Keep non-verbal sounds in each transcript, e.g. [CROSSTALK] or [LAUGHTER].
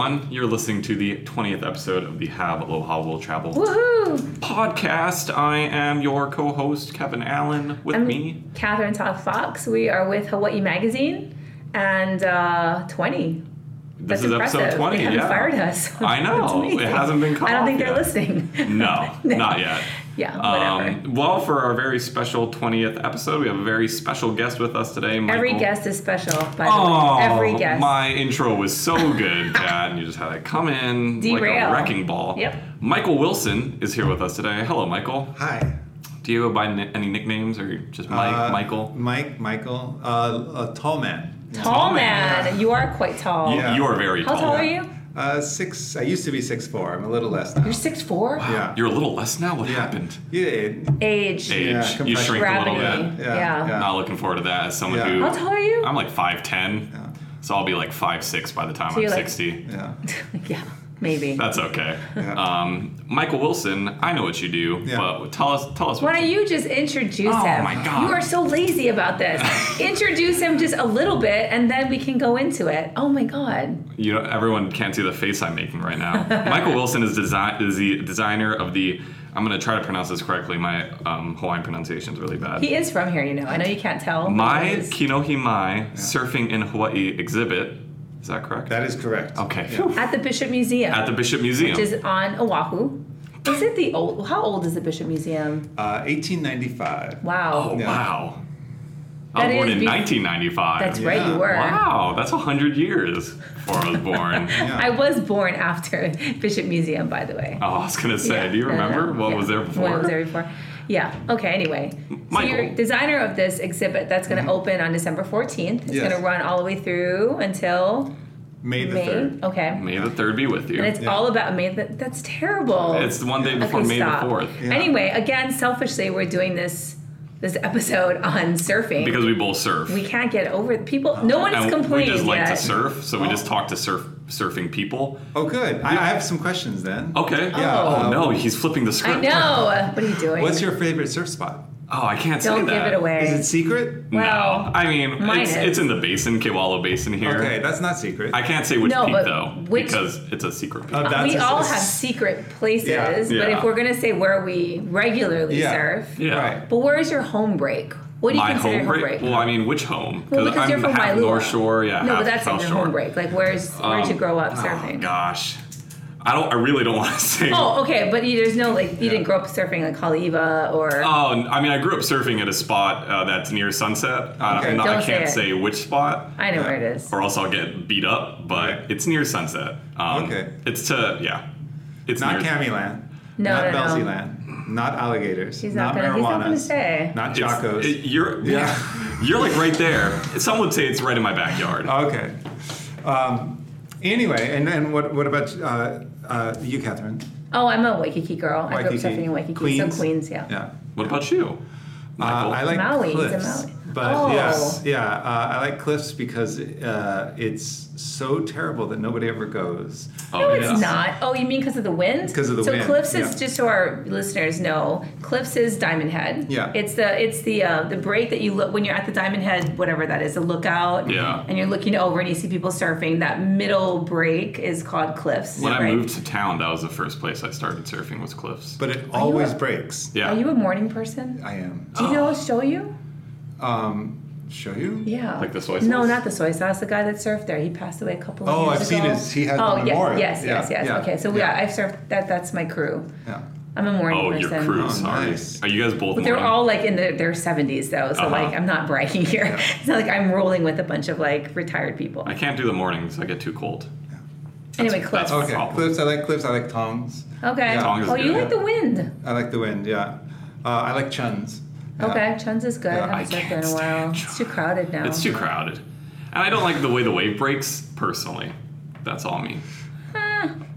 everyone. You're listening to the 20th episode of the Have Aloha Will Travel Woohoo! podcast. I am your co host, Kevin Allen. With I'm me, Catherine Todd Fox. We are with Hawaii Magazine and uh, 20. this That's is impressive. episode 20. They haven't yeah. fired us. I know. [LAUGHS] It hasn't been cut I don't think they're yet. listening. No, [LAUGHS] not yet. Yeah, whatever. Um, well, for our very special 20th episode, we have a very special guest with us today. Michael. Every guest is special, by the Oh, way. Every guest. my intro was so good, [LAUGHS] Kat, and you just had it come in like a wrecking ball. Yep. Michael Wilson is here with us today. Hello, Michael. Hi. Do you go by ni- any nicknames or just Mike, Uh, Michael? Mike, Michael. Uh, a tall man. tall, Tall man. man. You are quite tall. Yeah. You are very How tall. How tall are you? Uh, six. I used to be six four. I'm a little less now. You're six four. Yeah. You're a little less now. What yeah. happened? Yeah. Age. Age. Yeah, you compression. shrink a little bit. Yeah, Yeah. yeah. Not looking forward to that as someone Yeah. who. How tall are you? I'm like 5'10. Yeah. So I'll be like five six by the time So I'm you're like- 60. Yeah. [LAUGHS] yeah, maybe. That's okay. Yeah. Um, Michael Wilson, I know what you do, Yeah. but tell us, tell us Why don't you just introduce Oh him? Oh my God. You are so lazy about this. [LAUGHS] introduce him just a little bit and then we can go into it. Oh my god. You know, everyone can't see the face I'm making right now. [LAUGHS] Michael Wilson is design is the designer of the. I'm gonna try to pronounce this correctly. My um, Hawaiian pronunciation is really bad. He is from here, you know. I know you can't tell. My he is. Kinohi Mai Surfing in Hawaii exhibit. Is that correct? That is correct. okay. Yeah. At the Bishop Museum. At the Bishop Museum. which is on Oahu. Is it the old how old is the Bishop Museum? Uh, 1895. Wow. oh Yeah. wow. I was born in bef- 1995. That's right, you were. Wow, that's hundred years before I was [LAUGHS] born. Yeah. I was born after Bishop Museum, by the way. Oh, I was gonna say, Yeah, do you no, no, remember no. what Yeah. was there before? What was there before? Yeah. Okay. Anyway, so Michael. you're designer of this exhibit that's going to mm-hmm. open on December 14th. It's Yes. going to run all the way through until May the May. 3rd. Okay. May the third be with you. And it's Yeah. all about May. That, that's terrible. It's the one day before Okay, May stop. the fourth. Yeah. Anyway, again, selfishly, we're doing this this episode [LAUGHS] on surfing. Because we both surf. we can't get over people. No one's and complained we just like yet. to surf, so we Oh. just talk to surf surfing people. Oh, good. I, I have some questions then. Okay. Yeah, Oh, um, no, he's flipping the script. I script. know. [LAUGHS] What are you doing? What's your favorite surf spot? Oh, I can't Don't say give it away. Is it secret? Well, no, I mean mine it's, is. it's in the basin, Kewalo Basin here. Okay, that's not secret. I can't say which No, peak but though, which- because it's a secret peak. That's we a- all a- have secret places, Yeah. but Yeah. if we're gonna say where we regularly Yeah. surf, yeah. Right. but where's your home break? What do you My consider home home break? Well, I mean, which home? Well, because I'm you're from half Waialua. North Shore, yeah. No, half but that's South not your Shore. home break. Like, where's where'd you Um, grow up surfing? Oh surfing? gosh, I don't. I really don't [LAUGHS] want to say. Oh, okay, but you, there's no like you Yeah. didn't grow up surfing like Haleiwa or Oh, I mean, I grew up surfing at a spot uh, that's near Sunset. I, Okay. I'm not, I Don't say can't it. say which spot, I know where it is. or else I'll get beat up. But Right. it's near Sunset. Um, Okay. It's to yeah. It's not near. Kammieland. No, not no, no. Velzyland. Not alligators. He's not not gonna- he's not gonna say. Not It's- Jocko's. it- you're [LAUGHS] Yeah. You're like right there. Some would say it's right in my backyard. Okay. Um, anyway, and then what? What about uh, uh, you, Catherine? Oh, I'm a Waikiki girl. I grew up Waikiki. surfing in Waikiki, Queens? so Queens, yeah. Yeah. What about you, Uh, I like Maui, he's a cliffs, Maui. But Oh. yes, yeah, uh, I like cliffs because uh, it's so terrible that nobody ever goes. oh, No, yeah. it's not. Oh, you mean because of the wind? 'Cause of the so wind, So Cliffs is yeah. just so our listeners know. Cliffs is Diamond Head. Yeah. It's the it's the uh, the break that you look when you're at the Diamond Head, whatever that is, a lookout. Yeah. And you're looking over and you see people surfing. That middle break is called Cliffs. When I moved to town, that was the first place I started surfing was cliffs. But it always a- breaks. yeah. Are you a morning person? I am. Do you know what I'll show you? Um, show you? Yeah. Like the soy sauce? No, not the soy sauce. The guy that surfed there. He passed away a couple of Oh, years I've seen ago. his- he had Oh, the memorial. yes, yes, Yeah, yes. yeah, Okay, so yeah. yeah, I've surfed. That that's my crew. Yeah. I'm a morning oh, person. your crew. Oh, sorry. nice. Are you guys both? But they're morning? all like in the, their 70s though, so Uh-huh. like I'm not bragging here. [LAUGHS] It's not like I'm rolling with a bunch of like retired people. I can't do the mornings. I get too cold. anyway, that's- cliffs. that's- Okay, problem. cliffs. I like cliffs. I like tongs. Okay. Yeah. Tongue is Oh, you good. like the wind. I like the wind. Yeah. Uh, I like chuns. Yeah. Okay, Chuns is good. Yeah, I haven't there in a while. It's too crowded now. It's too crowded, and I don't like the way the wave breaks. Personally, that's all me.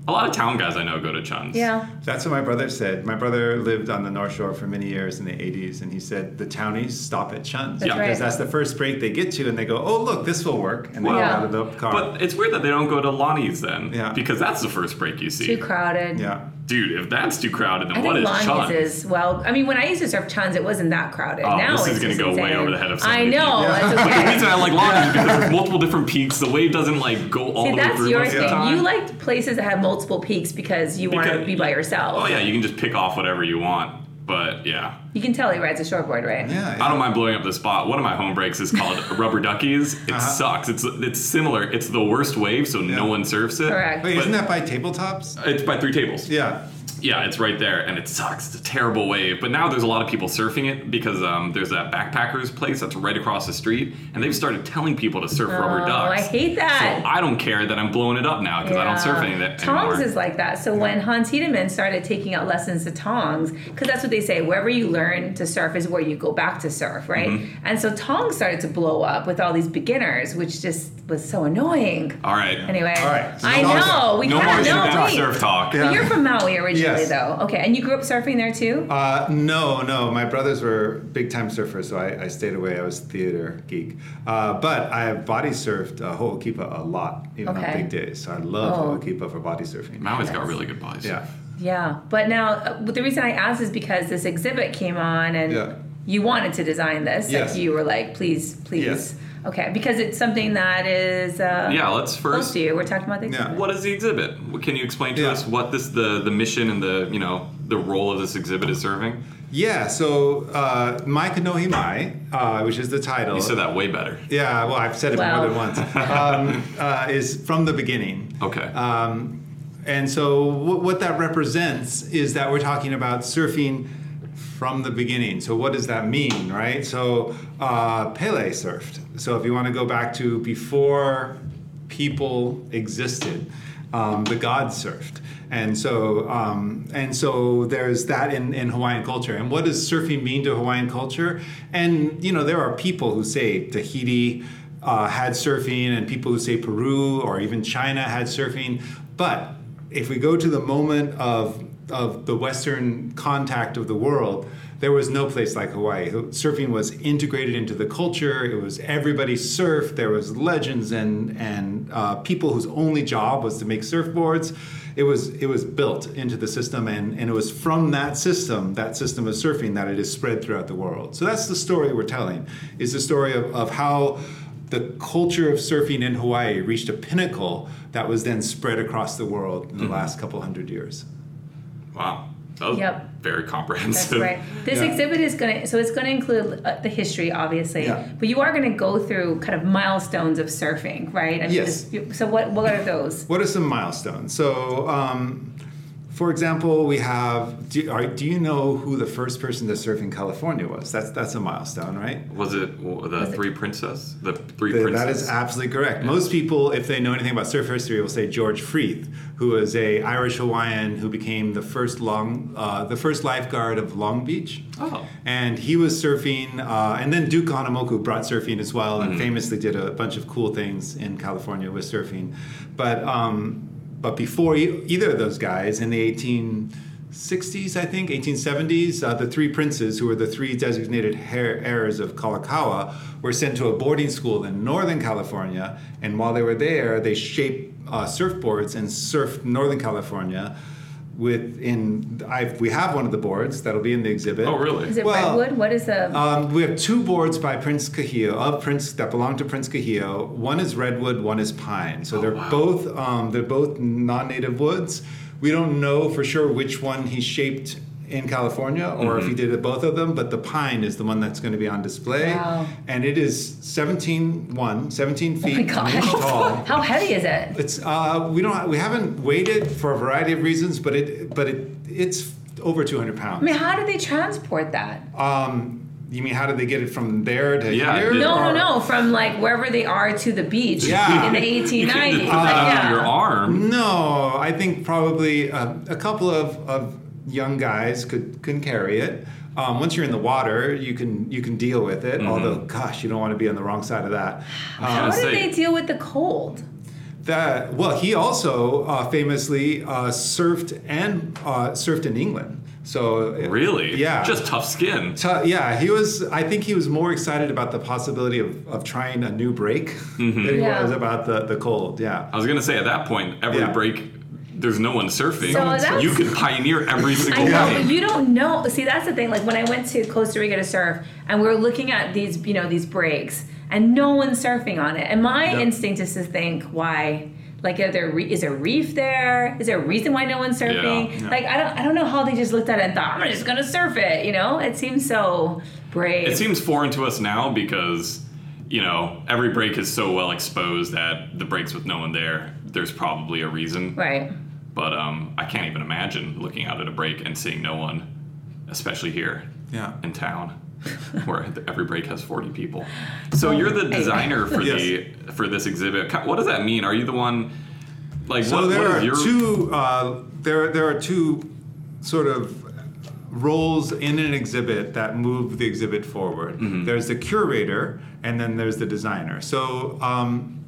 A lot of town guys I know go to Chun's. Yeah. That's what my brother said. My brother lived on the North Shore for many years in the 80s, and he said the townies stop at Chun's. That's Yeah. right. Because that's the first break they get to, and they go, oh, look, this will work. And they Well, get out of the car. But it's weird that they don't go to Lani's then. Yeah. Because that's the first break you see. Too crowded. yeah. dude, if that's too crowded, then I what think is Long Chun? is well. I mean, when I used to surf Chuns, it wasn't that crowded. Oh, now this is it's gonna just go way over the head of so I know. [LAUGHS] people. That's But the reason I like Long is because there's [LAUGHS] multiple different peaks. The wave doesn't like go all See, the way through your most of the thing. time. You like places that have multiple peaks because you want to be by yourself. Oh yeah, you can just pick off whatever you want. But yeah, You can tell he rides a shortboard, right? Yeah. I don't mind blowing up the spot. One of my home breaks is called [LAUGHS] Rubber Duckies. It Uh-huh. sucks. It's it's similar. It's the worst wave, so no one surfs it. Correct. Wait, But isn't that by tabletops? It's by three tables. Yeah. Yeah, it's right there, and it sucks. It's a terrible wave. But now there's a lot of people surfing it because um, there's that backpackers place that's right across the street, and they've started telling people to surf rubber ducks. Oh. I hate that. So I don't care that I'm blowing it up now because I don't surf any of that Tongs anymore. is like that. So when Hans Hedemann started taking out lessons to Tongs, because that's what they say, wherever you learn to surf is where you go back to surf, right? Mm-hmm. And so Tongs started to blow up with all these beginners, which just was so annoying. All right. Anyway, All right, so I no- know we no kind more of know. surf, talk. Yeah. But you're from Maui originally, Yes. though. Okay, and you grew up surfing there too. Uh, no, no. My brothers were big time surfers, so I, I stayed away. I was theater geek. Uh, but I have body surfed uh, Ho'okipa a lot, even Okay. on big days. So I love Oh. Ho'okipa for body surfing. Maui's got really good bodies. Yeah. Yeah, but now uh, the reason I asked is because this exhibit came on and Yeah. you wanted to design this. Yes. Like you were like, please, please. Yes. Okay, because it's something that is uh, Yeah, let's first close first. to you. We're talking about the exhibit. Yeah. What is the exhibit? Can you explain to Yeah. us what this the the mission and the you know the role of this exhibit is serving? Yeah, so uh, Mai Kinohi Mai, uh, which is the title. You said that way better. Yeah, well, I've said it Wow. more than once. [LAUGHS] Um, uh, is from the beginning. Okay. Um, and so what, what that represents is that we're talking about surfing from the beginning. So what does that mean, right? So uh, Pele surfed. So if you want to go back to before people existed, um, the gods surfed. And so, um, and so there's that in, in Hawaiian culture. And what does surfing mean to Hawaiian culture? And you know, there are people who say Tahiti uh, had surfing, and people who say Peru or even China had surfing. But if we go to the moment of of the Western contact of the world, there was no place like Hawaii. Surfing was integrated into the culture. It was everybody surfed. There was legends and and uh, people whose only job was to make surfboards. It was it was built into the system, and, and it was from that system, that system of surfing, that it is spread throughout the world. So that's the story we're telling. Is the story of, of how the culture of surfing in Hawaii reached a pinnacle that was then spread across the world in the last couple hundred years. Wow. That was Yep. very That's comprehensive. right. This Yeah. exhibit is going to, so it's going to include uh, the history, obviously, Yeah. but you are going to go through kind of milestones of surfing, right? I mean, Yes. this- so what, what are those? What are some milestones? So, um, for example, we have. Do, are, do you know who the first person to surf in California was? That's that's a milestone, right? Was it the Was it- Three Princess? The Three Th- Princess. That is absolutely correct. Most people, if they know anything about surf history, will say George Freeth, who was a Irish Hawaiian who became the first long, uh, the first lifeguard of Long Beach. Oh. And he was surfing, uh, and then Duke Kahanamoku brought surfing as well, and famously did a bunch of cool things in California with surfing. But um, but before either of those guys, in the 1860s, I think, 1870s, uh, the three princes, who were the three designated heir- heirs of Kalakaua, were sent to a boarding school in Northern California. And while they were there, they shaped uh, surfboards and surfed Northern California. With in, I've, we have one of the boards that'll be in the exhibit. Oh, really? Is it Well, redwood? What is the? Um, we have two boards by Prince Kuhio of Prince that belong to Prince Kuhio. One is redwood, one is pine. So Oh, they're wow. both um, they're both non-native woods. We don't know for sure which one he shaped in California or Mm-hmm. if he did it both of them, but the pine is the one that's going to be on display. Wow. And it is 17, one, 17 oh feet an gosh! inch tall. [LAUGHS] How heavy is it? It's uh, we don't we haven't weighed it for a variety of reasons, but it but it it's over 200 pounds. I mean, how do they transport that? Um, you mean how did they get it from there to Yeah, here? No, no, or- no. From like wherever they are to the beach Yeah. in the You 1890s. can't just put Like, that yeah. on your arm. No, I think probably uh, a couple of, of young guys could can carry it. Um, once you're in the water, you can you can deal with Mm-hmm. it. Although, gosh, you don't want to be on the wrong side of that. How Um, do say- they deal with the cold? that well, he also uh, famously uh, surfed and uh, surfed in England. So Really? yeah, Just tough skin. T- yeah, he was. I think he was more excited about the possibility of, of trying a new break Mm-hmm. than he Yeah. was about the, the cold. Yeah. I was gonna say at that point, every Yeah. break there's no one surfing. So that's- you could pioneer every I single know, way. but you don't know. See, that's the thing. Like when I went to Costa Rica to surf, and we were looking at these, you know, these breaks, and no one's surfing on it. And my Yep. instinct is to think, why? Like, are there re- is there a reef there? Is there a reason why no one's surfing? Yeah. Yeah. Like, I don't, I don't know how they just looked at it and thought, I'm just gonna surf it. You know, it seems so brave. It seems foreign to us now because, you know, every break is so well exposed that the breaks with no one there, there's probably a reason. right. But um, I can't even imagine looking out at a break and seeing no one, especially here Yeah. in town, [LAUGHS] where every break has 40 people. So you're the designer for [LAUGHS] the for this exhibit. What does that mean? Are you the one? Like, So what, there what are your? two. Uh, there there are two sort of roles in an exhibit that move the exhibit forward. Mm-hmm. There's the curator, and then there's the designer. So. Um,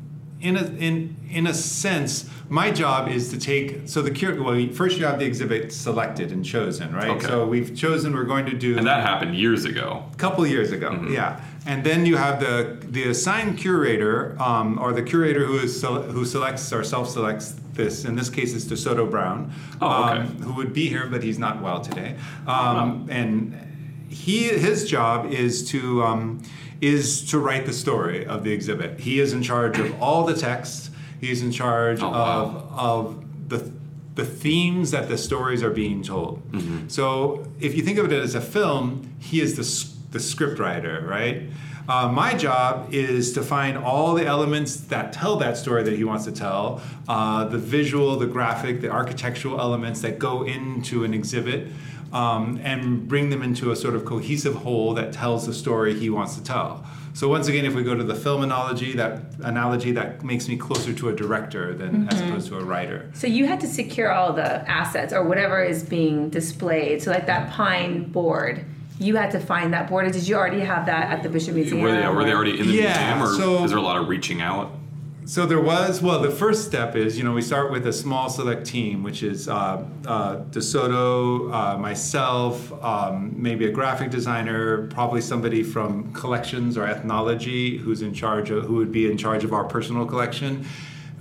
in a, in, in a sense, my job is to take so the cur- well first you have the exhibit selected and chosen right Okay. so we've chosen we're going to do and that happened years ago. a couple years ago, Mm-hmm. yeah. And then you have the the assigned curator, um, or the curator who is who selects or self-selects this. In this case, it's DeSoto Brown, Oh, okay. um, who would be here, but he's not well today. Um, And he his job is to um, is to write the story of the exhibit. He is in charge of all the text. He's in charge Oh, of wow. of the the themes that the stories are being told. Mm-hmm. So if you think of it as a film, he is the the script writer, right? Uh, my job is to find all the elements that tell that story that he wants to tell, uh, the visual, the graphic, the architectural elements that go into an exhibit, um, and bring them into a sort of cohesive whole that tells the story he wants to tell. So once again, if we go to the film analogy, that analogy that makes me closer to a director than as opposed to a writer. So you had to secure all the assets or whatever is being displayed. So like that pine board, you had to find that board. Or did you already have that at the Bishop Museum? Were they, were they already in the Yeah, museum, or so- is there a lot of reaching out? So there was, well, the first step is, you know, we start with a small select team, which is uh, uh, DeSoto, uh, myself, um, maybe a graphic designer, probably somebody from collections or ethnology who's in charge of, who would be in charge of our personal collection.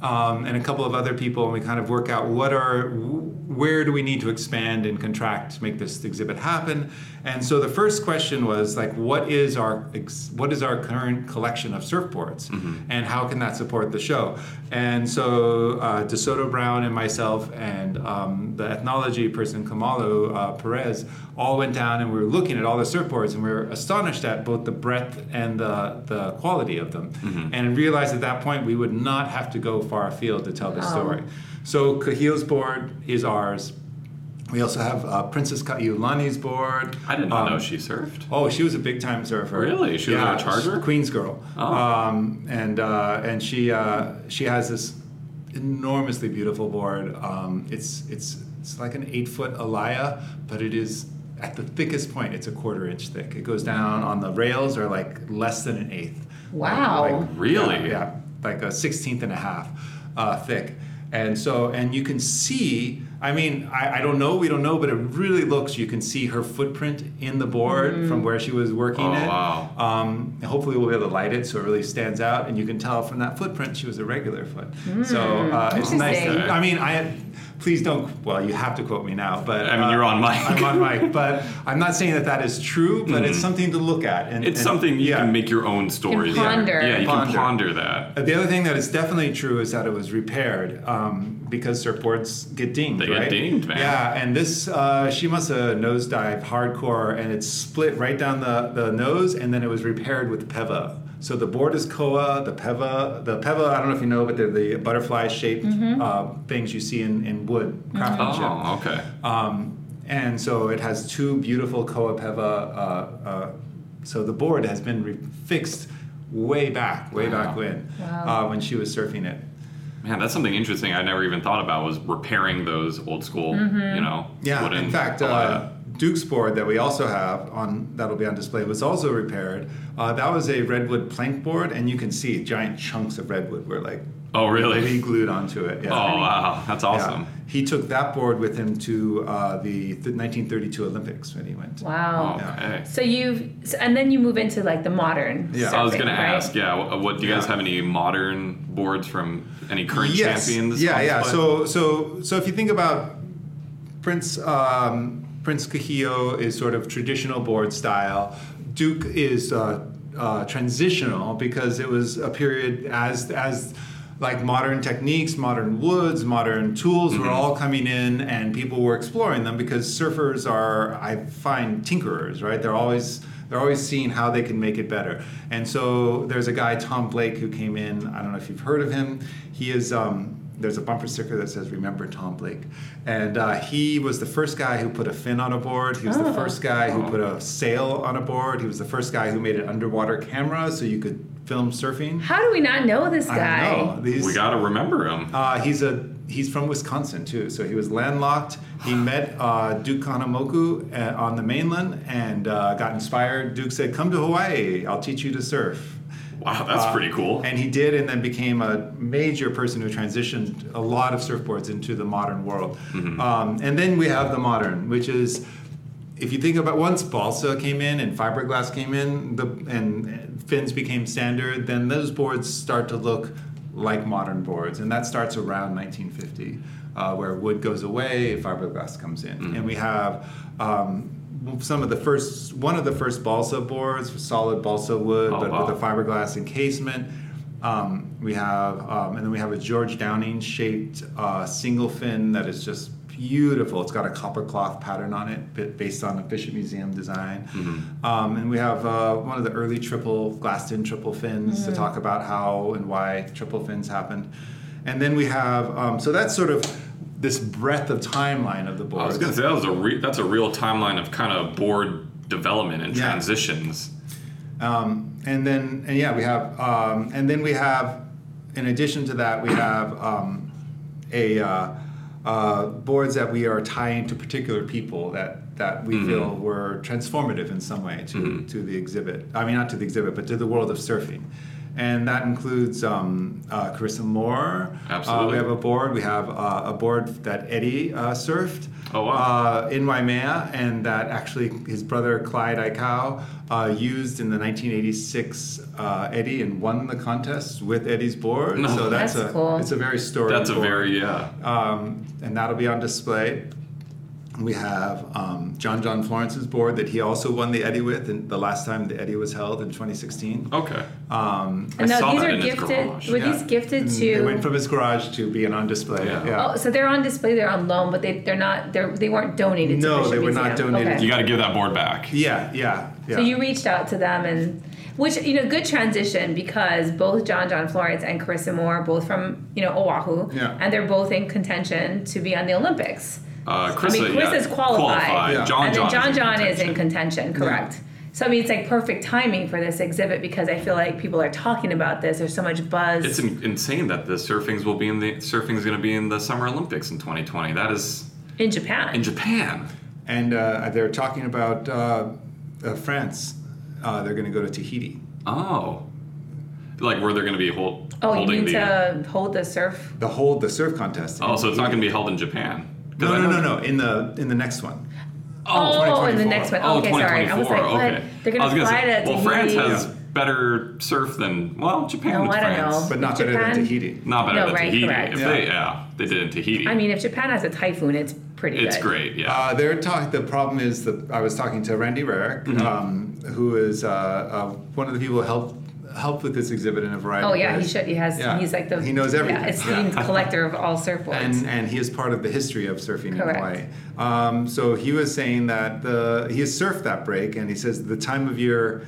Um, and a couple of other people, and we kind of work out what are, where do we need to expand and contract to make this exhibit happen. And so the first question was like, what is our ex- what is our current collection of surfboards, and how can that support the show? And so uh, DeSoto Brown and myself and um, the ethnology person Kamalo uh, Perez all went down and we were looking at all the surfboards and we were astonished at both the breadth and the, the quality of them, and realized at that point we would not have to go far afield to tell the Wow. story. So Kuhio's board is ours. We also have uh, Princess Kaiulani's board. I did not Um, know she surfed. Oh, she was a big time surfer. Really? She was a charger? Queens girl. Oh. Um, and uh, and she uh, she has this enormously beautiful board. Um, it's it's it's like an eight foot alaia, but it is at the thickest point. It's a quarter inch thick. It goes down on the rails are like less than an eighth. Wow. Like, Really? Yeah, yeah, like a sixteenth and a half uh, thick. And so, and you can see, I mean, I, I don't know, we don't know, but it really looks, you can see her footprint in the board from where she was working Oh, it. wow. Um, and hopefully we'll be able to light it so it really stands out, and you can tell from that footprint she was a regular foot. so uh, it's nice. Interesting. I mean, I please don't. Well, you have to quote me now, but I mean, uh, you're on mic. I'm on mic, but I'm not saying that that is true, but it's something to look at. And Mm-hmm. It's and- something you yeah. can make your own stories. ponder. Yeah, you Ponder. can ponder that. Uh, The other thing that is definitely true is that it was repaired um, because surfboards get dinged, They get dinged, man. Yeah, and this uh, she must have nosedive hardcore, and it split right down the, the nose, and then it was repaired with pewa. So the board is koa, the pewa, the pewa. I don't know if you know, but they're the butterfly-shaped uh, things you see in, in wood craftsmanship. Oh, okay. Um, and so it has two beautiful Koa Pewa. Uh, uh, so the board has been re- fixed way back, way back when, Wow. uh, when she was surfing it. Man, that's something interesting I never even thought about was repairing those old school, you know, Yeah, wooden in fact, uh, alaia. Duke's board that we also have on that'll be on display was also repaired. Uh, that was a redwood plank board, and you can see giant chunks of redwood were like Oh, really? Re-glued onto it. Yeah. Oh, wow. That's Yeah. awesome. He took that board with him to uh, the, the 1932 Olympics when he went. Wow. Okay. So you've, so- and then you move into like the modern. Yeah. I was surfing, going to ask, yeah, what, what do you guys have any modern boards from any current yes. champions? Yeah, yeah. display? So, so, so if you think about Prince um, Prince Kuhio is sort of traditional board style. Duke is uh, uh, transitional because it was a period as as like modern techniques, modern woods, modern tools were all coming in, and people were exploring them because surfers are, I find, tinkerers, right? They're always they're always seeing how they can make it better. And so there's a guy, Tom Blake, who came in. I don't know if you've heard of him. He is. Um, there's a bumper sticker that says "Remember Tom Blake," and uh, he was the first guy who put a fin on a board. He was the Oh. first guy who Oh. put a sail on a board. He was the first guy who made an underwater camera so you could film surfing. How do we not know this I guy? know. These, we got to remember him. uh, he's a he's from Wisconsin too, so he was landlocked. He [GASPS] met uh, Duke Kahanamoku uh, on the mainland and uh, got inspired. Duke said, "Come to Hawaii. I'll teach you to surf." Wow, that's Uh, pretty cool. And he did, and then became a major person who transitioned a lot of surfboards into the modern world. Mm-hmm. Um, and then we have the modern, which is, if you think about once balsa came in and fiberglass came in, the and fins became standard, then those boards start to look like modern boards, and that starts around 1950, uh, where wood goes away, fiberglass comes in, Mm-hmm. and we have. Um, some of the first, one of the first balsa boards, solid balsa wood, Oh, but wow. with a fiberglass encasement. Um, we have, um, and then we have a George Downing shaped uh, single fin that is just beautiful. It's got a copper cloth pattern on it, based on a Bishop Museum design. Um, and we have uh, one of the early triple glassed in triple fins to talk about how and why triple fins happened. And then we have, um, so that's sort of this breadth of timeline of the board. I was going to say that was a re- that's a real timeline of kind of board development and Yeah. transitions. Um, and then, and yeah, we have, um, and then we have, in addition to that, we have um, a uh, uh, boards that we are tying to particular people that that we feel were transformative in some way to to the exhibit. I mean, not to the exhibit, but to the world of surfing. And that includes um, uh, Carissa Moore. Uh, Absolutely. we have a board. We have uh, a board that Eddie uh, surfed Oh, wow. uh, in Waimea, and that actually his brother Clyde Aikau uh, used in the 1986 uh, Eddie and won the contest with Eddie's board. No. So that's, That's a cool. it's a very story. That's a very yeah. um, and that'll be on display. We have um, John John Florence's board that he also won the Eddie with, and the last time the Eddie was held in 2016. Okay. Um, And I no, saw these that are in his gifted. garage. Were yeah. these gifted And to? They went from his garage to being on display. Yeah. Yeah. Oh, so they're on display. They're on loan, but they they're not. They're they weren't donated. to No, Bishop they were not donated. Okay. You got to give that board back. yeah, yeah, yeah. So you reached out to them and. Which you know, good transition because both John John Florence and Carissa Moore, both from you know Oahu, Yeah. and they're both in contention to be on the Olympics. Uh, Chris, I mean, yeah, Chris is qualified, Yeah. John and John, then John is in John is in contention. contention, correct? So I mean, it's like perfect timing for this exhibit because I feel like people are talking about this. There's so much buzz. It's in- insane that the surfings will be in the surfing's going to be in the Summer Olympics in 2020. That is in Japan. in Japan. And uh, they're talking about uh, uh, France. Uh, they're going to go to Tahiti. Oh, like where they're going to be hold, oh, you holding need the. to hold the surf. The whole the surf contest. oh, so it's not going to be held in Japan. 'Cause No, no, no, no. In the in the next one. Oh, in the next one. Oh, okay, sorry. I was like, 2024. what? okay. They're gonna was gonna fly say, to well, France Tahiti. has better surf than well, Japan. No, I don't France. know. But not better Japan? than Tahiti. Not better No, than right, Tahiti. correct. If Yeah. they, yeah, they did in Tahiti. I mean, if Japan has a typhoon, it's pretty it's good. great. Yeah. Uh, they're talk- The problem is that I was talking to Randy Rarick, Mm-hmm. um, who is uh, uh, one of the people who helped helped with this exhibit in a variety. Oh of yeah, he should. He has. Yeah. He's like the. He knows everything. Yeah, esteemed collector of all surfboards. and and he is part of the history of surfing Correct. in Hawaii. Um, so he was saying that the he has surfed that break, and he says the time of year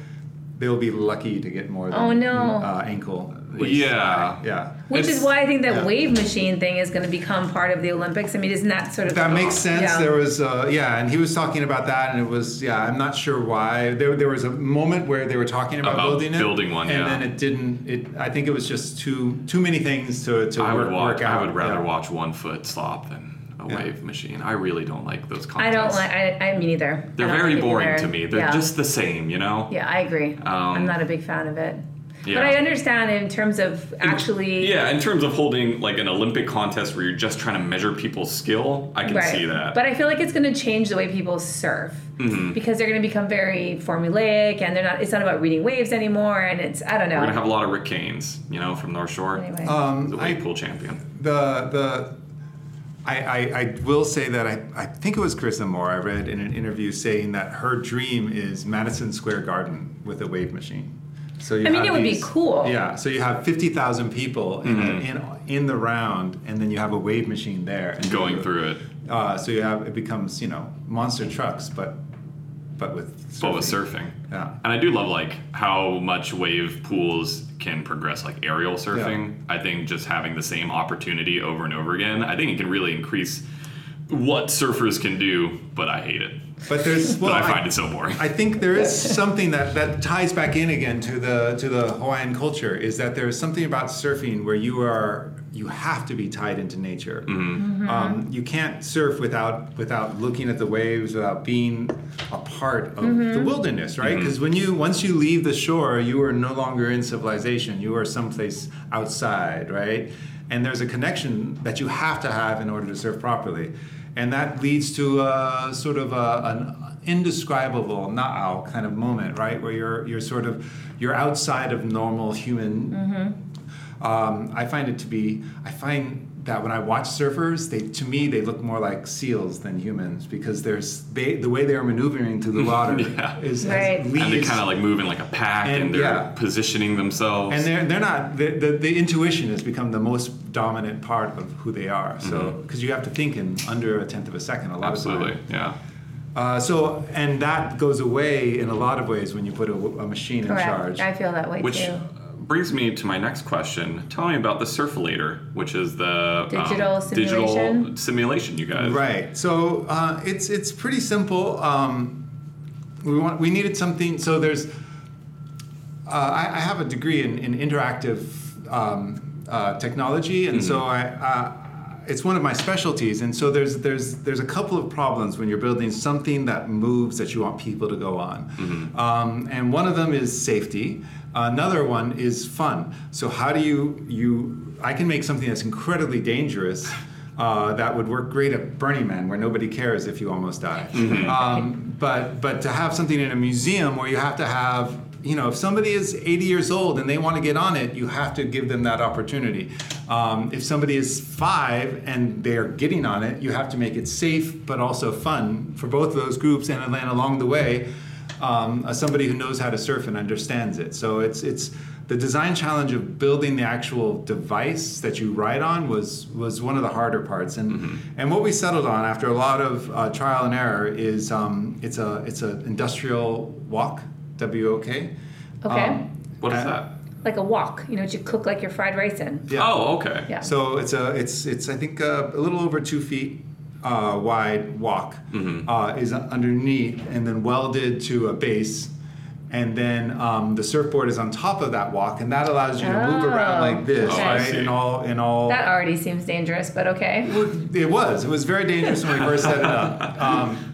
they'll be lucky to get more than Oh, no. uh, ankle. Waist Yeah. high. yeah. Which It's- is why I think that yeah. wave machine thing is going to become part of the Olympics. I mean, isn't that sort of That makes sense. Yeah. There was, uh, yeah, and he was talking about that, and it was, yeah, I'm not sure why. There, there was a moment where they were talking about, About building it, building one, and yeah. then it didn't. It, I think it was just too too many things to to I work, would watch. work out. I would rather yeah. watch one foot slop than a Yeah. wave machine. I really don't like those contests. I don't like. I, I mean either. They're very like boring either. to me. They're yeah. just the same, you know. Yeah, I agree. I'm Um, not a big fan of it. Yeah. But I understand in terms of actually. Yeah, in terms of holding like an Olympic contest where you're just trying to measure people's skill, I can Right. see that. But I feel like it's going to change the way people surf Mm-hmm. because they're going to become very formulaic and they're not. It's not about reading waves anymore, and it's I don't know. We're gonna have a lot of Rick Kanes, you know, from North Shore, Anyway. Um, the I- wave pool champion. the the I, I, I will say that I, I think it was Carissa Moore I read in an interview saying that her dream is Madison Square Garden with a wave machine. So you I mean, have it would be cool. Yeah, so you have fifty thousand people in, Mm-hmm. a, in in the round, and then you have a wave machine there and Going you- through it, Uh, so you have it becomes you know monster trucks, but but with but with surfing. Yeah. And I do love like how much wave pools can progress, like aerial surfing. I think just having the same opportunity over and over again, I think it can really increase what surfers can do. But I hate it. But there's well, but I find it so boring. I think there is something that, that ties back in again to the to the Hawaiian culture is that there is something about surfing where you are you have to be tied into nature. Mm-hmm. Um, you can't surf without without looking at the waves, without being a part of the wilderness, right? Because when you once you leave the shore, you are no longer in civilization. You are someplace outside, right? And there's a connection that you have to have in order to surf properly, and that leads to a, sort of a, an indescribable na'au kind of moment, right? Where you're you're sort of you're outside of normal human. Um, I find it to be. I find that when I watch surfers, they to me they look more like seals than humans because there's they the way they are maneuvering through the [LAUGHS] water Yeah. is Right. and they leads- kind of like move in like a pack, and, And, they're yeah. positioning themselves. and they're they're not the, the, the intuition has become the most dominant part of who they are. So because you have to think in under a tenth of a second a lot of Absolutely, time. yeah. Uh, so and that goes away in a lot of ways when you put a, a machine in charge. I feel that way Which too. Brings me to my next question. Tell me about the Surfulator, which is the um, Digital digital simulation? simulation you guys. Right. So uh, it's it's pretty simple. Um, we want we needed something. So there's. Uh, I, I have a degree in, in interactive um, uh, technology, and so I. Uh, it's one of my specialties, and so there's there's there's a couple of problems when you're building something that moves that you want people to go on, um, and one of them is safety. Another one is fun. So how do you you? I can make something that's incredibly dangerous uh, that would work great at Burning Man, where nobody cares if you almost die. [LAUGHS] Um, but but to have something in a museum where you have to have you know if somebody is 80 years old and they want to get on it, you have to give them that opportunity. Um, if somebody is five and they're getting on it, you have to make it safe but also fun for both of those groups, and along the way. Um, as somebody who knows how to surf and understands it, so it's it's the design challenge of building the actual device that you ride on was was one of the harder parts and and what we settled on after a lot of uh, trial and error is um, it's a it's an industrial wok w-o-k Okay. Um, What is uh, that? like a wok, you know, what you cook like your fried rice in. yeah. Oh, okay. Yeah. So it's a it's it's I think uh, a little over two feet uh, wide wok Mm-hmm. uh, is underneath and then welded to a base. And then um, the surfboard is on top of that wok, and that allows you to move around Oh, like this, okay. Right? see. In all, in all. That already seems dangerous, but okay. It was. It was very dangerous when we first set it up. [LAUGHS] Um,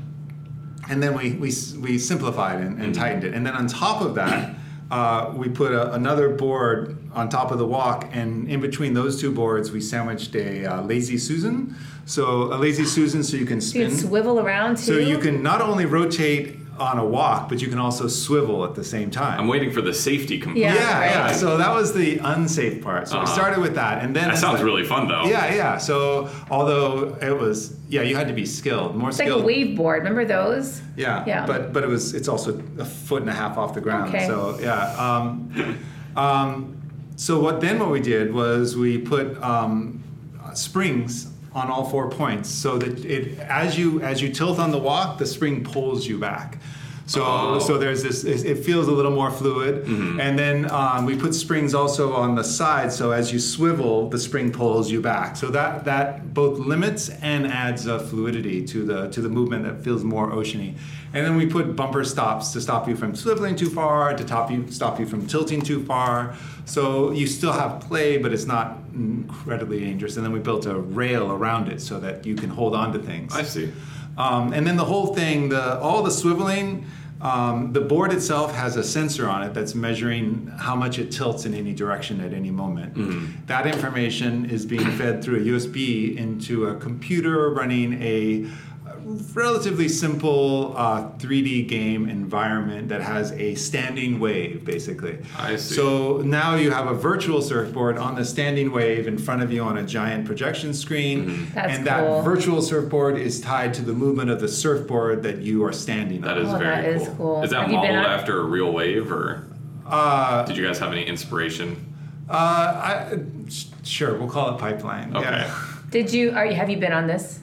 and then we, we, we simplified and, and tightened it. And then on top of that, uh, we put a, another board on top of the wok, and in between those two boards, we sandwiched a uh, lazy Susan. So a lazy Susan, so you can So you spin. swivel around too. So you can not only rotate on a wok, but you can also swivel at the same time. I'm waiting for the safety component. Yeah, yeah, yeah. So that was the unsafe part. So we Uh-huh. started with that, and then That sounds the- really fun though. yeah, yeah. So although it was, yeah, you had to be skilled, more it's like a skilled. wave board. Remember those? Yeah, Yeah. But but it was it's also a foot and a half off the ground. Okay. So yeah. Um, um, so what then what we did was we put um, springs on all four points so that it as you as you tilt on the wok, the spring pulls you back. So, Oh. so there's this. It feels a little more fluid, and then um, we put springs also on the side. So as you swivel, the spring pulls you back. So that that both limits and adds a fluidity to the to the movement that feels more oceany. And then we put bumper stops to stop you from swiveling too far, to top you stop you from tilting too far. So you still have play, but it's not incredibly dangerous. And then we built a rail around it so that you can hold on to things. I see. Um, and then the whole thing, the all the swiveling, Um, the board itself has a sensor on it that's measuring how much it tilts in any direction at any moment. That information is being fed through a USB into a computer running a relatively simple uh, 3D game environment that has a standing wave, basically. I see. So now you have a virtual surfboard on the standing wave in front of you on a giant projection screen, Mm-hmm. That's and cool. that virtual surfboard is tied to the movement of the surfboard that you are standing That on. is Oh, very that is cool. cool. Is that Have you been modeled after a real wave, or Uh, did you guys have any inspiration? uh, I, sure, we'll call it pipeline. Okay. Yeah. Did you? Are you? Have you been on this?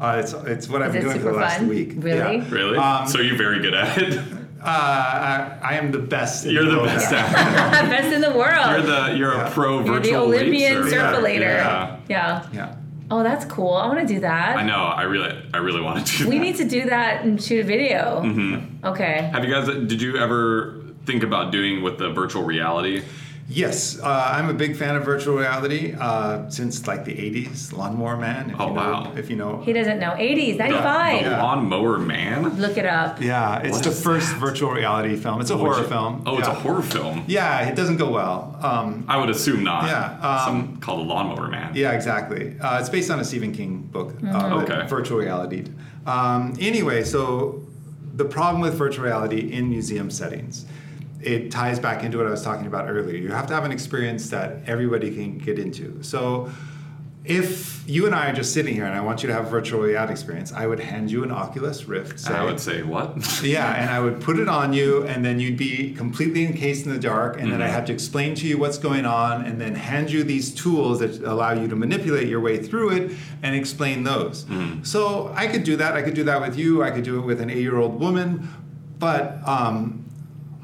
Uh, it's it's what I've been doing for the super last fun? week. Really? Yeah. Really? Um, so you're very good at it. Uh, I, I am the best. in You're the world best at [LAUGHS] it. Best in the world. You're the you're Yeah. a pro virtual. You're the Olympian wave surfer. Yeah. Yeah. Yeah. Oh, that's cool. I want to do that. I know. I really I really want to do We that. need to do that and shoot a video. Mm-hmm. Okay. Have you guys? Did you ever think about doing with the virtual reality? Yes, uh, I'm a big fan of virtual reality uh, since like the 80s. Lawnmower Man. If Oh, you know, wow. If you know. He doesn't know. 80s, The, 95. the lawnmower man. Look it up. Yeah, it's What the first that? virtual reality film. It's a horror film. Oh, it's a horror film. Yeah, it doesn't go well. Um, I would assume not. Yeah, um, Some called the lawnmower man. Yeah, exactly. Uh, it's based on a Stephen King book, uh, Mm-hmm. Okay. virtual reality. Um, anyway, so the problem with virtual reality in museum settings, it ties back into what I was talking about earlier. You have to have an experience that everybody can get into. So if you and I are just sitting here and I want you to have a virtual reality experience, I would hand you an Oculus Rift. And I would say what? [LAUGHS] Yeah, and I would put it on you, and then you'd be completely encased in the dark, and then I Mhm. have to explain to you what's going on, and then hand you these tools that allow you to manipulate your way through it and explain those. So I could do that. I could do that with you. I could do it with an eight-year-old woman, but um,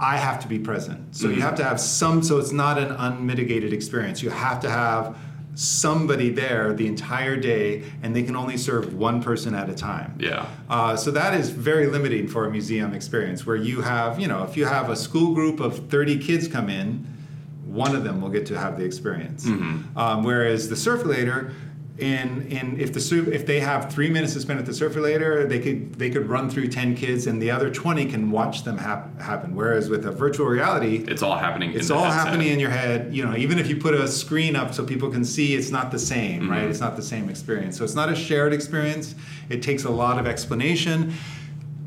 I have to be present. So you have to have some. So it's not an unmitigated experience. You have to have somebody there the entire day, and they can only serve one person at a time. yeah. Uh, so that is very limiting for a museum experience where you have, you know, if you have a school group of 30 kids come in, one of them will get to have the experience. Um, whereas the surfulator, in, in if the if they have three minutes to spend at the surfulator, they could they could run through 10 kids and the other 20 can watch them hap- happen. Whereas with a virtual reality, It's all happening. it's in all headset. happening in your head. You know, even if you put a screen up so people can see, it's not the same, right? Mm-hmm. It's not the same experience. So it's not a shared experience. It takes a lot of explanation,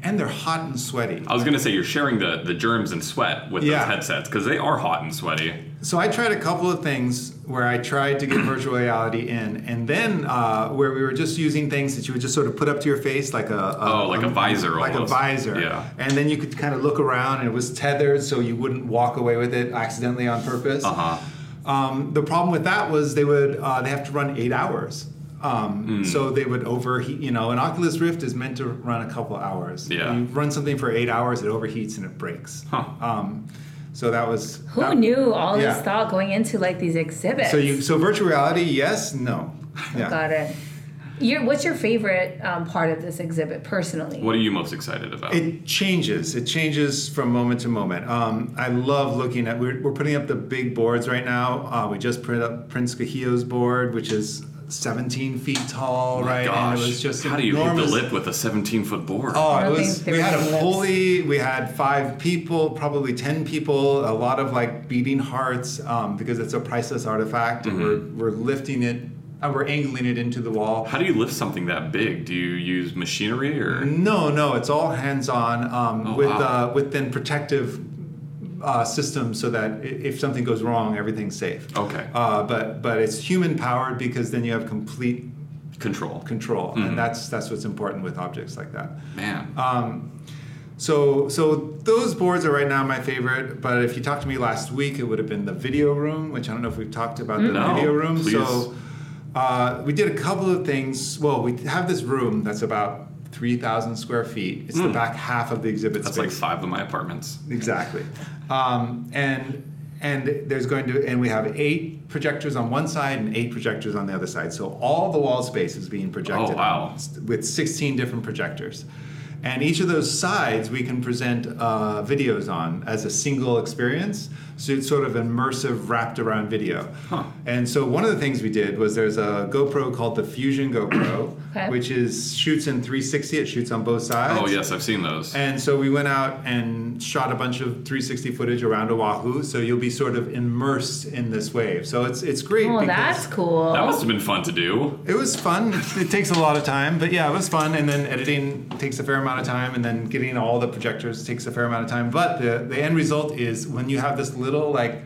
and they're hot and sweaty. I was gonna say you're sharing the, the germs and sweat with Yeah. those headsets because they are hot and sweaty. So I tried a couple of things where I tried to get [CLEARS THROAT] virtual reality in, and then uh, where we were just using things that you would just sort of put up to your face, like a, a Oh, like a visor like almost. a visor. Yeah. And then you could kind of look around, and it was tethered, so you wouldn't walk away with it accidentally on purpose. Uh huh. Um, the problem with that was they would uh, they have to run eight hours. Um, Hmm. So they would overheat. You know, an Oculus Rift is meant to run a couple hours. Yeah. You run something for eight hours, it overheats and it breaks. Huh. Um, so that was. Who that- knew all yeah. this thought going into like these exhibits? So you so virtual reality, yes, no. [LAUGHS] Yeah. Got it. Your, what's your favorite um, part of this exhibit personally? What are you most excited about? It changes. It changes from moment to moment. Um, I love looking at. We're, we're putting up the big boards right now. Uh, we just put up Prince Kuhio's board, which is 17 feet tall, Oh my right? gosh. And it was just How do you enormous. hit the lip with a 17 foot board? Oh, it was. We had a getting pulley. We had five people, probably ten people. A lot of like beating hearts um, because it's a priceless artifact, and Mm-hmm. we're we're lifting it and we're angling it into the wall. How do you lift something that big? Do you use machinery or? No, no, it's all hands-on um, Oh, with wow. uh, with then protective uh, systems so that if something goes wrong, everything's safe. Okay. Uh, but but it's human powered because then you have complete Control. control, Mhm. and that's that's what's important with objects like that. Man. Um, so so those boards are right now my favorite. But if you talked to me last week, it would have been the video room, which I don't know if we've talked about the No, video room. please. So uh, we did a couple of things. Well, we have this room that's about three thousand square feet. It's the Hmm. back half of the exhibit That's space. like five of my apartments. Exactly. Um, and and there's going to and we have eight projectors on one side and eight projectors on the other side. So all the wall space is being projected Oh, wow. with 16 different projectors. And each of those sides we can present uh, videos on as a single experience. So it's sort of immersive wrapped around video. And so one of the things we did was there's a GoPro called the Fusion GoPro, Okay. which is shoots in 360. It shoots on both sides. Oh yes, I've seen those. And so we went out and shot a bunch of 360 footage around Oahu. So you'll be sort of immersed in this wave. So it's it's great. Oh, that's cool. That must have been fun to do. It was fun. It, it takes a lot of time, but yeah, it was fun. And then editing takes a fair amount of time, and then getting all the projectors takes a fair amount of time. But the the end result is when you have this little like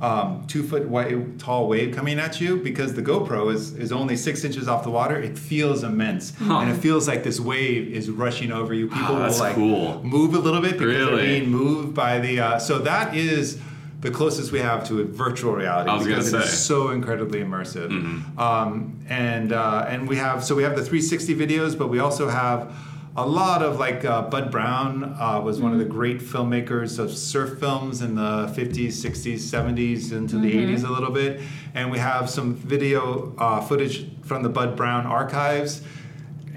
um, two foot wave, tall wave coming at you because the GoPro is, is only six inches off the water. It feels immense, and it feels like this wave is rushing over you. People Oh, will like cool. move a little bit because Really? they're being moved by the. Uh, so that is the closest we have to a virtual reality I was because it is so incredibly immersive. Mm-hmm. Um, and uh, and we have so we have the 360 videos, but we also have a lot of like uh, Bud Brown uh, was one of the great filmmakers of surf films in the 50s, 60s, 70s, into the 80s a little bit. And we have some video uh, footage from the Bud Brown archives.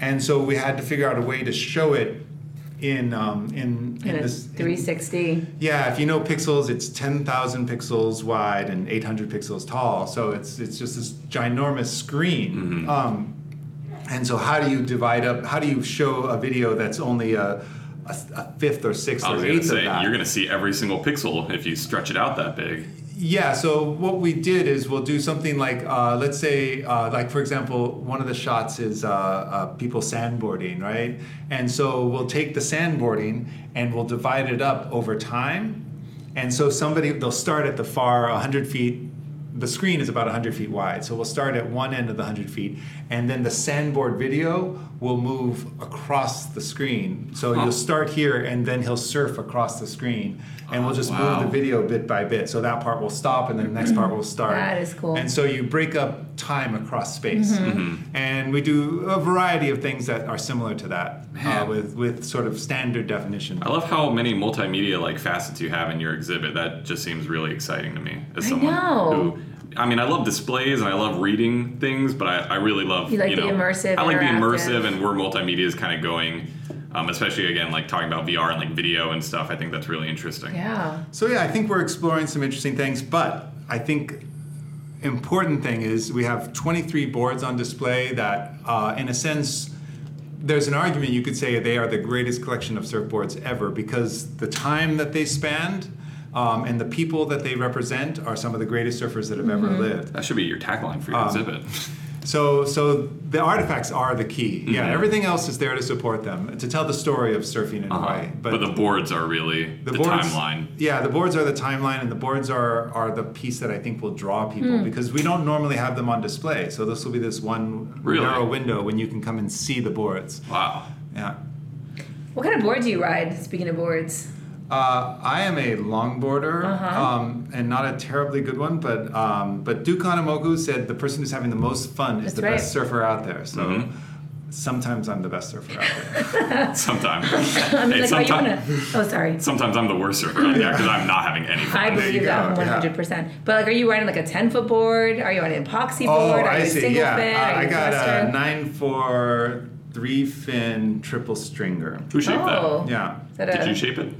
And so we had to figure out a way to show it in um, in, in And this it's in- 360. yeah, if you know pixels, it's 10,000 pixels wide and 800 pixels tall. So it's it's just this ginormous screen. Um, and so how do you divide up? How do you show a video that's only a, a, a fifth or sixth or eighth say of that? you're gonna see every single pixel if you stretch it out that big. Yeah, so what we did is we'll do something like, uh, let's say, uh, like for example, one of the shots is uh, uh, people sandboarding, right? And so we'll take the sandboarding and we'll divide it up over time. And so somebody, they'll start at the far 100 feet. The screen is about 100 feet wide. So we'll start at one end of the 100 feet. And then the sandboard video will move across the screen. So Huh. you'll start here and then he'll surf across the screen. And we'll just Oh, wow. move the video bit by bit. So that part will stop and then the next part will start. That is cool. And so you break up time across space. And we do a variety of things that are similar to that uh, with, with sort of standard definition. I love how many multimedia like facets you have in your exhibit. That just seems really exciting to me as I someone know. who. I mean, I love displays and I love reading things, but I, I really love You like the know, immersive, I like the immersive, and where multimedia is kind of going, um, especially again like talking about VR and like video and stuff. I think that's really interesting. Yeah. So yeah, I think we're exploring some interesting things, but I think important thing is we have 23 boards on display that, uh, in a sense, there's an argument you could say they are the greatest collection of surfboards ever because the time that they spanned um, and the people that they represent are some of the greatest surfers that have ever lived. That should be your tagline for your Um, exhibit. So, so the artifacts are the key. Yeah, Mhm. everything else is there to support them to tell the story of surfing in Uh-huh. Hawaii. But, the boards are really the, boards- timeline. Yeah, the boards are the timeline, and the boards are are the piece that I think will draw people because we don't normally have them on display. So this will be this one Really? narrow window when you can come and see the boards. Wow. Yeah. What kind of board do you ride? Speaking of boards. Uh, I am a longboarder, Uh-huh. um, and not a terribly good one, but um, but Duke Kahanamoku said the person who's having the most fun is That's the right. best surfer out there. So Mhm. sometimes I'm the best surfer out there. [LAUGHS] Sometimes. I'm Hey, like, are you sometime- Oh, sorry. Sometimes I'm the worst surfer out there because I'm not having any fun. I believe that go, one yeah. hundred percent. But like, are you riding like a ten foot board? Are you on an epoxy Oh, board? are I you see. single Yeah, fin? Uh, Are I you got a cluster? nine four three fin triple stringer. Who shaped Oh. Yeah. That that? a- Did you shape it?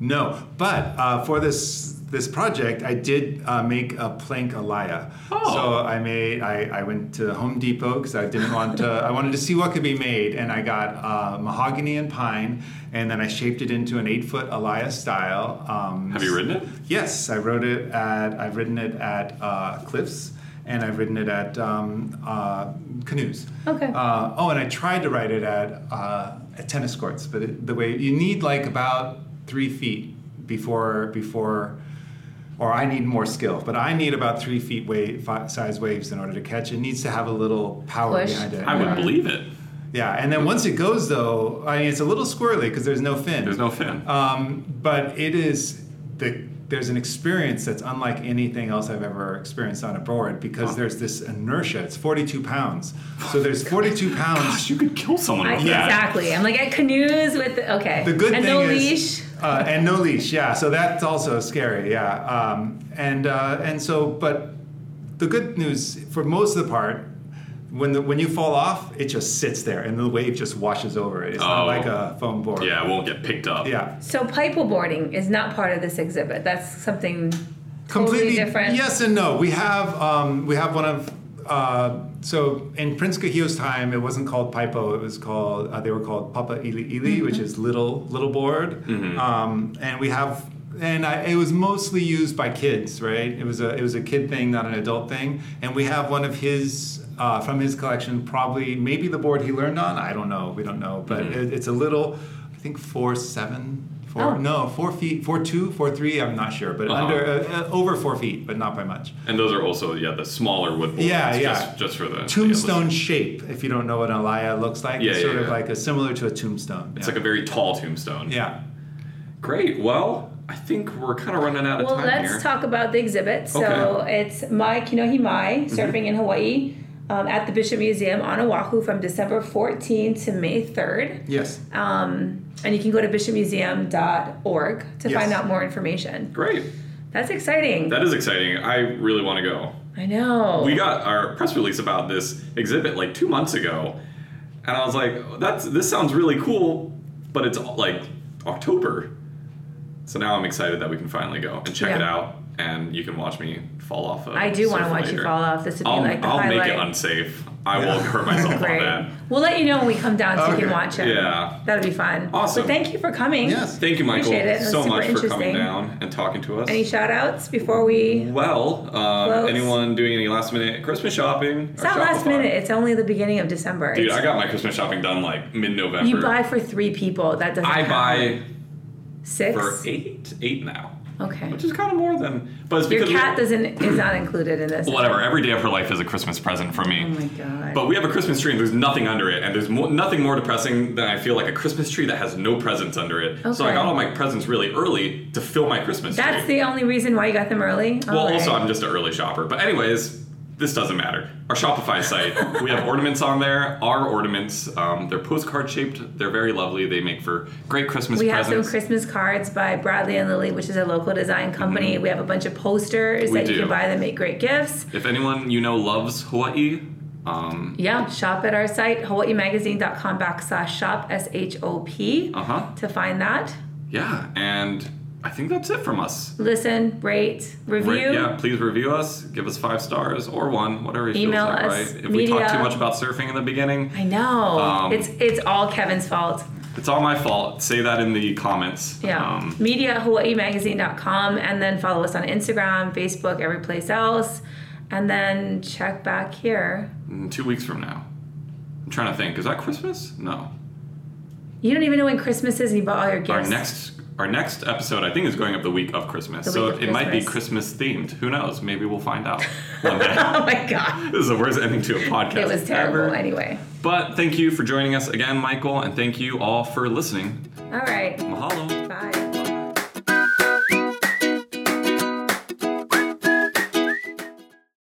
No, but uh, for this this project, I did uh, make a plank alaia. Oh. So I made I, I went to Home Depot because I didn't want to I wanted to see what could be made, and I got uh, mahogany and pine, and then I shaped it into an eight foot alaia style. Um, Have you ridden it? Yes, I wrote it at. I've written it at uh, Cliffs, and I've written it at um, uh, canoes. Okay. Uh, oh, and I tried to write it at uh, at tennis courts, but it, the way you need like about three feet before before. Or I need more skill, but I need about three feet wave, fi- size waves in order to catch. It needs to have a little power Push. behind it. I would Yeah. believe it. Yeah, and then once it goes though, I mean, it's a little squirrely because there's no fin. There's no fin. Um, but it is the there's an experience that's unlike anything else I've ever experienced on a board because Wow. there's this inertia. It's 42 pounds, so there's 42 pounds. Gosh, you could kill someone I, with that. Exactly. I'm like at canoes with the, okay. The good and thing no is, leash. Uh, and no leash. Yeah, so that's also scary. Yeah, um, and uh, and so, but the good news for most of the part, when the when you fall off, it just sits there and the wave just washes over it. It's not Oh. like a foam board. Yeah, it won't get picked up. Yeah. So paddleboarding is not part of this exhibit. That's something completely totally different. Yes and no. We have um, we have one of uh, so in Prince Kuhio's time, it wasn't called Paipo. It was called uh, they were called Papa Ili Ili, which is little little board. Um, and we have and I, it was mostly used by kids, right? It was a it was a kid thing, not an adult thing. And we have one of his. Uh, from his collection, probably maybe the board he learned on. I don't know. We don't know, but it, it's a little. I think four seven, four Oh. no four feet, four two, four three. I'm not sure, but Uh-huh. under uh, uh, over four feet, but not by much. And those are also yeah the smaller wood boards. Yeah, yeah. Just, just for the the Tombstone shape. If you don't know what an alaia looks like, Yeah, it's yeah, sort of like a similar to a tombstone. It's yeah. like a very tall tombstone. yeah. Great. Well, I think we're kind of running out of Well, time Well, let's here. talk about the exhibit. So Okay. it's Mai Kinohi Mai, surfing in Hawaii, um, at the Bishop Museum on Oahu from December 14 to May 3rd. Yes. Um, and you can go to bishopmuseum.org to Yes. find out more information. Great. That's exciting. That is exciting. I really want to go. I know. We got our press release about this exhibit like two months ago, and I was like, "That's this sounds really cool," but it's like October, so now I'm excited that we can finally go and check it out, and you can watch me fall off. I do want to watch you fall off. This would be I'll, like the I'll highlight. make it unsafe. I will hurt myself on Great. that. We'll let you know when we come down so you can watch it. Yeah. That'll be fun. Awesome. But thank you for coming. Yes. Thank you, Michael, Appreciate it. It so super much for coming down and talking to us. Any shout outs before we. well, uh, Close. anyone doing any last minute Christmas shopping? It's not last minute, it's only the beginning of December. Dude, It's- I got my Christmas shopping done like mid November. You buy for three people. That doesn't I count. buy six. for eight, eight now, Okay. which is kind of more than. But it's Your because we- cat doesn't is not included in this. whatever. Every day of her life is a Christmas present for me. Oh my god. But we have a Christmas tree and there's nothing under it, and there's mo- nothing more depressing than I feel like a Christmas tree that has no presents under it. So I got all my presents really early to fill my Christmas tree. That's tree. the only reason why you got them early. well, All also. I'm just an early shopper. But anyways, this doesn't matter. Our Shopify site, we have ornaments on there. Our ornaments, um, they're postcard shaped. They're very lovely. They make for great Christmas presents. We have some Christmas cards by Bradley and Lily, which is a local design company. We have a bunch of posters Mm-hmm. We that you can buy that make great gifts. if anyone you know loves Hawaii, um, Yeah, shop at our site, hawaiimagazine.com backslash shop, S H O P, uh huh, to find that. yeah, and I think that's it from us. Listen, rate, review. Right, yeah, please review us. Give us five stars or one, whatever you Email feels like, us, right? If we talk too much about surfing in the beginning, I know. Um, it's it's all Kevin's fault. it's all my fault. Say that in the comments. Yeah. Um, Media hawaiimagazine.com and then follow us on Instagram, Facebook, every place else. And then check back here. two weeks from now. I'm trying to think. Is that Christmas? No. You don't even know when Christmas is and you bought all your gifts. Our next our next episode, I think, is going up the week of Christmas. The so week of it might be Christmas. Christmas themed. Who knows? Maybe we'll find out [LAUGHS] one day. Oh my god. this is the worst ending to a podcast. It was terrible ever. anyway. But thank you for joining us again, Michael, and thank you all for listening. All right. Mahalo. Bye.